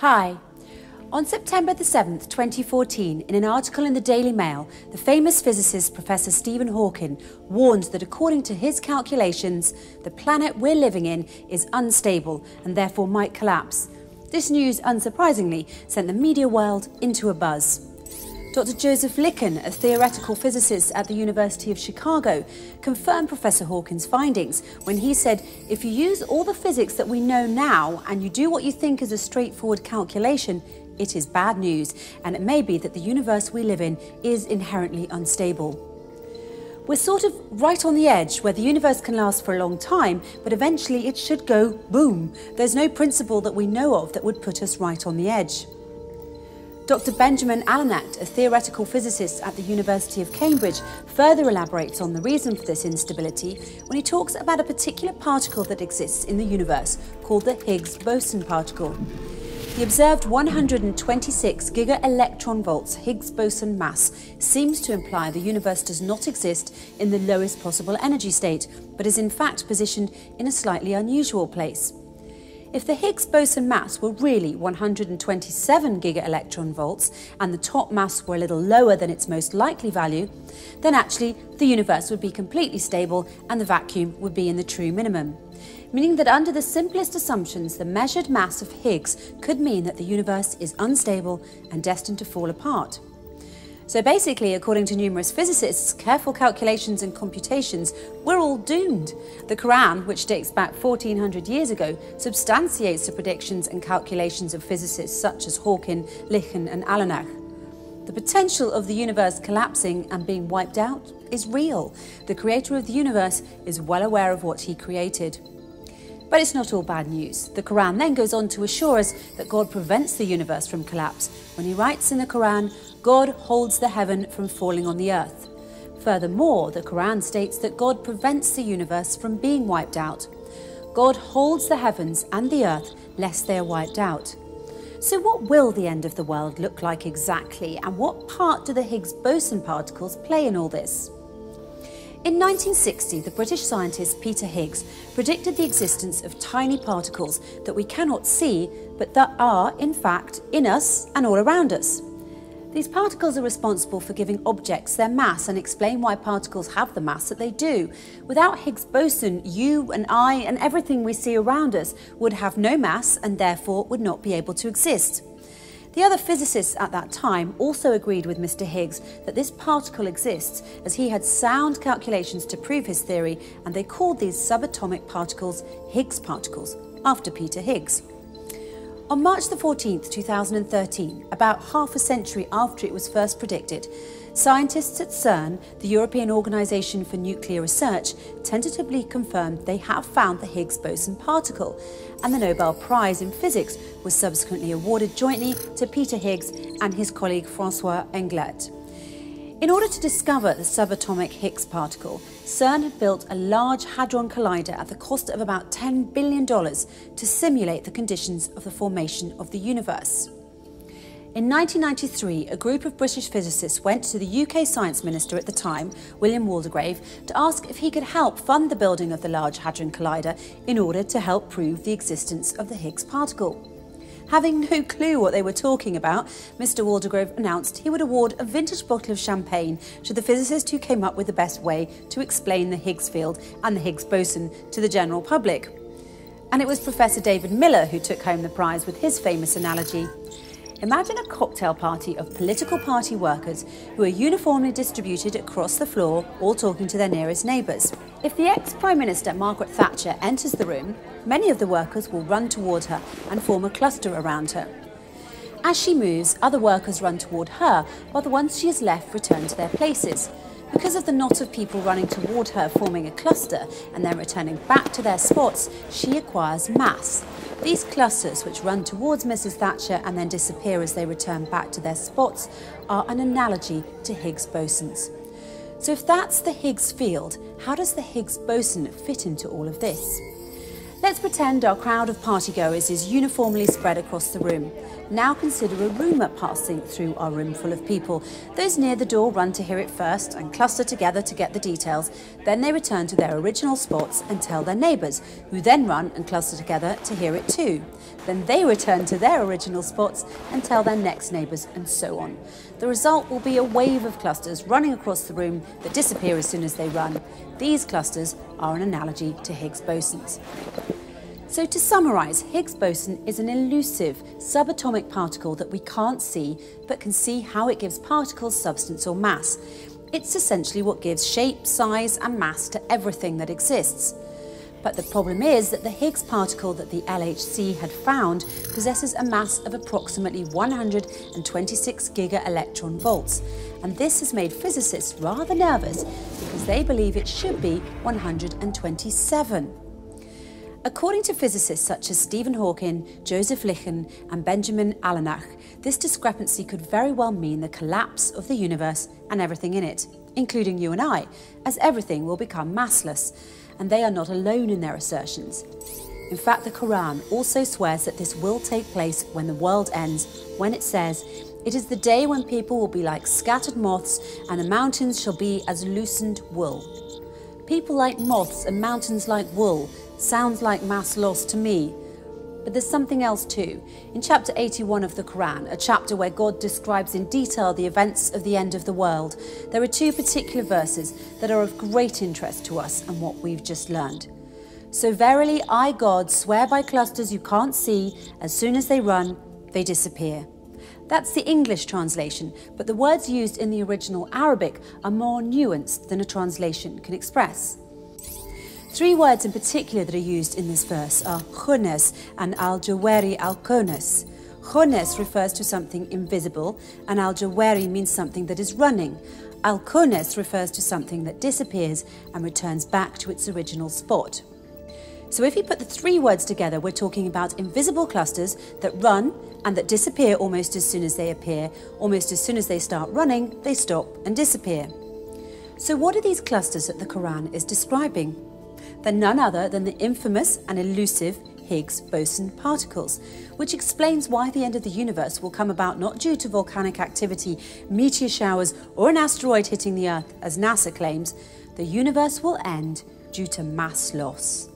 Hi. On September the 7th, 2014, in an article in the Daily Mail, the famous physicist Professor Stephen Hawking warned that according to his calculations, the planet we're living in is unstable and therefore might collapse. This news, unsurprisingly, sent the media world into a buzz. Dr. Joseph Lykken, a theoretical physicist at the University of Chicago, confirmed Professor Hawking's findings when he said if you use all the physics that we know now and you do what you think is a straightforward calculation, it is bad news, and it may be that the universe we live in is inherently unstable. We're sort of right on the edge where the universe can last for a long time, but eventually it should go boom. There's no principle that we know of that would put us right on the edge. Dr. Benjamin Allanach, a theoretical physicist at the University of Cambridge, further elaborates on the reason for this instability when he talks about a particular particle that exists in the universe called the Higgs boson particle. The observed 126 giga-electron volts Higgs boson mass seems to imply the universe does not exist in the lowest possible energy state, but is in fact positioned in a slightly unusual place. If the Higgs boson mass were really 127 giga-electron volts and the top mass were a little lower than its most likely value, then actually the universe would be completely stable and the vacuum would be in the true minimum. Meaning that under the simplest assumptions, the measured mass of Higgs could mean that the universe is unstable and destined to fall apart. So basically, according to numerous physicists, careful calculations and computations, we're all doomed. The Quran, which dates back 1400 years ago, substantiates the predictions and calculations of physicists such as Hawking, Lykken, and Allanach. The potential of the universe collapsing and being wiped out is real. The creator of the universe is well aware of what he created. But it's not all bad news. The Quran then goes on to assure us that God prevents the universe from collapse when he writes in the Quran, God holds the heaven from falling on the earth. Furthermore, the Quran states that God prevents the universe from being wiped out. God holds the heavens and the earth lest they are wiped out. So, what will the end of the world look like exactly, and what part do the Higgs boson particles play in all this? In 1960, the British scientist Peter Higgs predicted the existence of tiny particles that we cannot see, but that are, in fact, in us and all around us. These particles are responsible for giving objects their mass and explain why particles have the mass that they do. Without Higgs boson, you and I and everything we see around us would have no mass and therefore would not be able to exist. The other physicists at that time also agreed with Mr. Higgs that this particle exists as he had sound calculations to prove his theory and they called these subatomic particles Higgs particles after Peter Higgs. On March 14, 2013, about half a century after it was first predicted, scientists at CERN, the European Organisation for Nuclear Research, tentatively confirmed they have found the Higgs boson particle, and the Nobel Prize in Physics was subsequently awarded jointly to Peter Higgs and his colleague Francois Englert. In order to discover the subatomic Higgs particle, CERN had built a Large Hadron Collider at the cost of about $10 billion to simulate the conditions of the formation of the universe. In 1993, a group of British physicists went to the UK Science Minister at the time, William Waldegrave, to ask if he could help fund the building of the Large Hadron Collider in order to help prove the existence of the Higgs particle. Having no clue what they were talking about, Mr. Waldegrave announced he would award a vintage bottle of champagne to the physicist who came up with the best way to explain the Higgs field and the Higgs boson to the general public. And it was Professor David Miller who took home the prize with his famous analogy. Imagine a cocktail party of political party workers who are uniformly distributed across the floor, all talking to their nearest neighbours. If the ex Prime Minister Margaret Thatcher enters the room, many of the workers will run toward her and form a cluster around her. As she moves, other workers run toward her, while the ones she has left return to their places. Because of the knot of people running toward her forming a cluster and then returning back to their spots, she acquires mass. These clusters, which run towards Mrs. Thatcher and then disappear as they return back to their spots, are an analogy to Higgs bosons. So, if that's the Higgs field, how does the Higgs boson fit into all of this? Let's pretend our crowd of partygoers is uniformly spread across the room. Now consider a rumour passing through our room full of people. Those near the door run to hear it first and cluster together to get the details. Then they return to their original spots and tell their neighbours, who then run and cluster together to hear it too. Then they return to their original spots and tell their next neighbours and so on. The result will be a wave of clusters running across the room that disappear as soon as they run. These clusters are an analogy to Higgs bosons. So to summarise, Higgs boson is an elusive subatomic particle that we can't see but can see how it gives particles substance or mass. It's essentially what gives shape, size and mass to everything that exists. But the problem is that the Higgs particle that the LHC had found possesses a mass of approximately 126 giga electron volts, and this has made physicists rather nervous they believe it should be 127. According to physicists such as Stephen Hawking, Joseph Litton, and Benjamin Allanach, this discrepancy could very well mean the collapse of the universe and everything in it, including you and I, as everything will become massless, and they are not alone in their assertions. In fact, the Quran also swears that this will take place when the world ends, when it says, It is the day when people will be like scattered moths, and the mountains shall be as loosened wool. People like moths and mountains like wool sounds like mass loss to me. But there's something else too. In chapter 81 of the Quran, a chapter where God describes in detail the events of the end of the world, there are two particular verses that are of great interest to us and what we've just learned. So verily I, God, swear by clusters you can't see, as soon as they run, they disappear. That's the English translation, but the words used in the original Arabic are more nuanced than a translation can express. Three words in particular that are used in this verse are khunes and al-jawari. Khunes refers to something invisible and al-jawari means something that is running. Al-kunes refers to something that disappears and returns back to its original spot. So if you put the three words together, we're talking about invisible clusters that run and that disappear almost as soon as they appear. Almost as soon as they start running, they stop and disappear. So what are these clusters that the Quran is describing? They're none other than the infamous and elusive Higgs boson particles, which explains why the end of the universe will come about not due to volcanic activity, meteor showers, or an asteroid hitting the Earth, as NASA claims. The universe will end due to mass loss.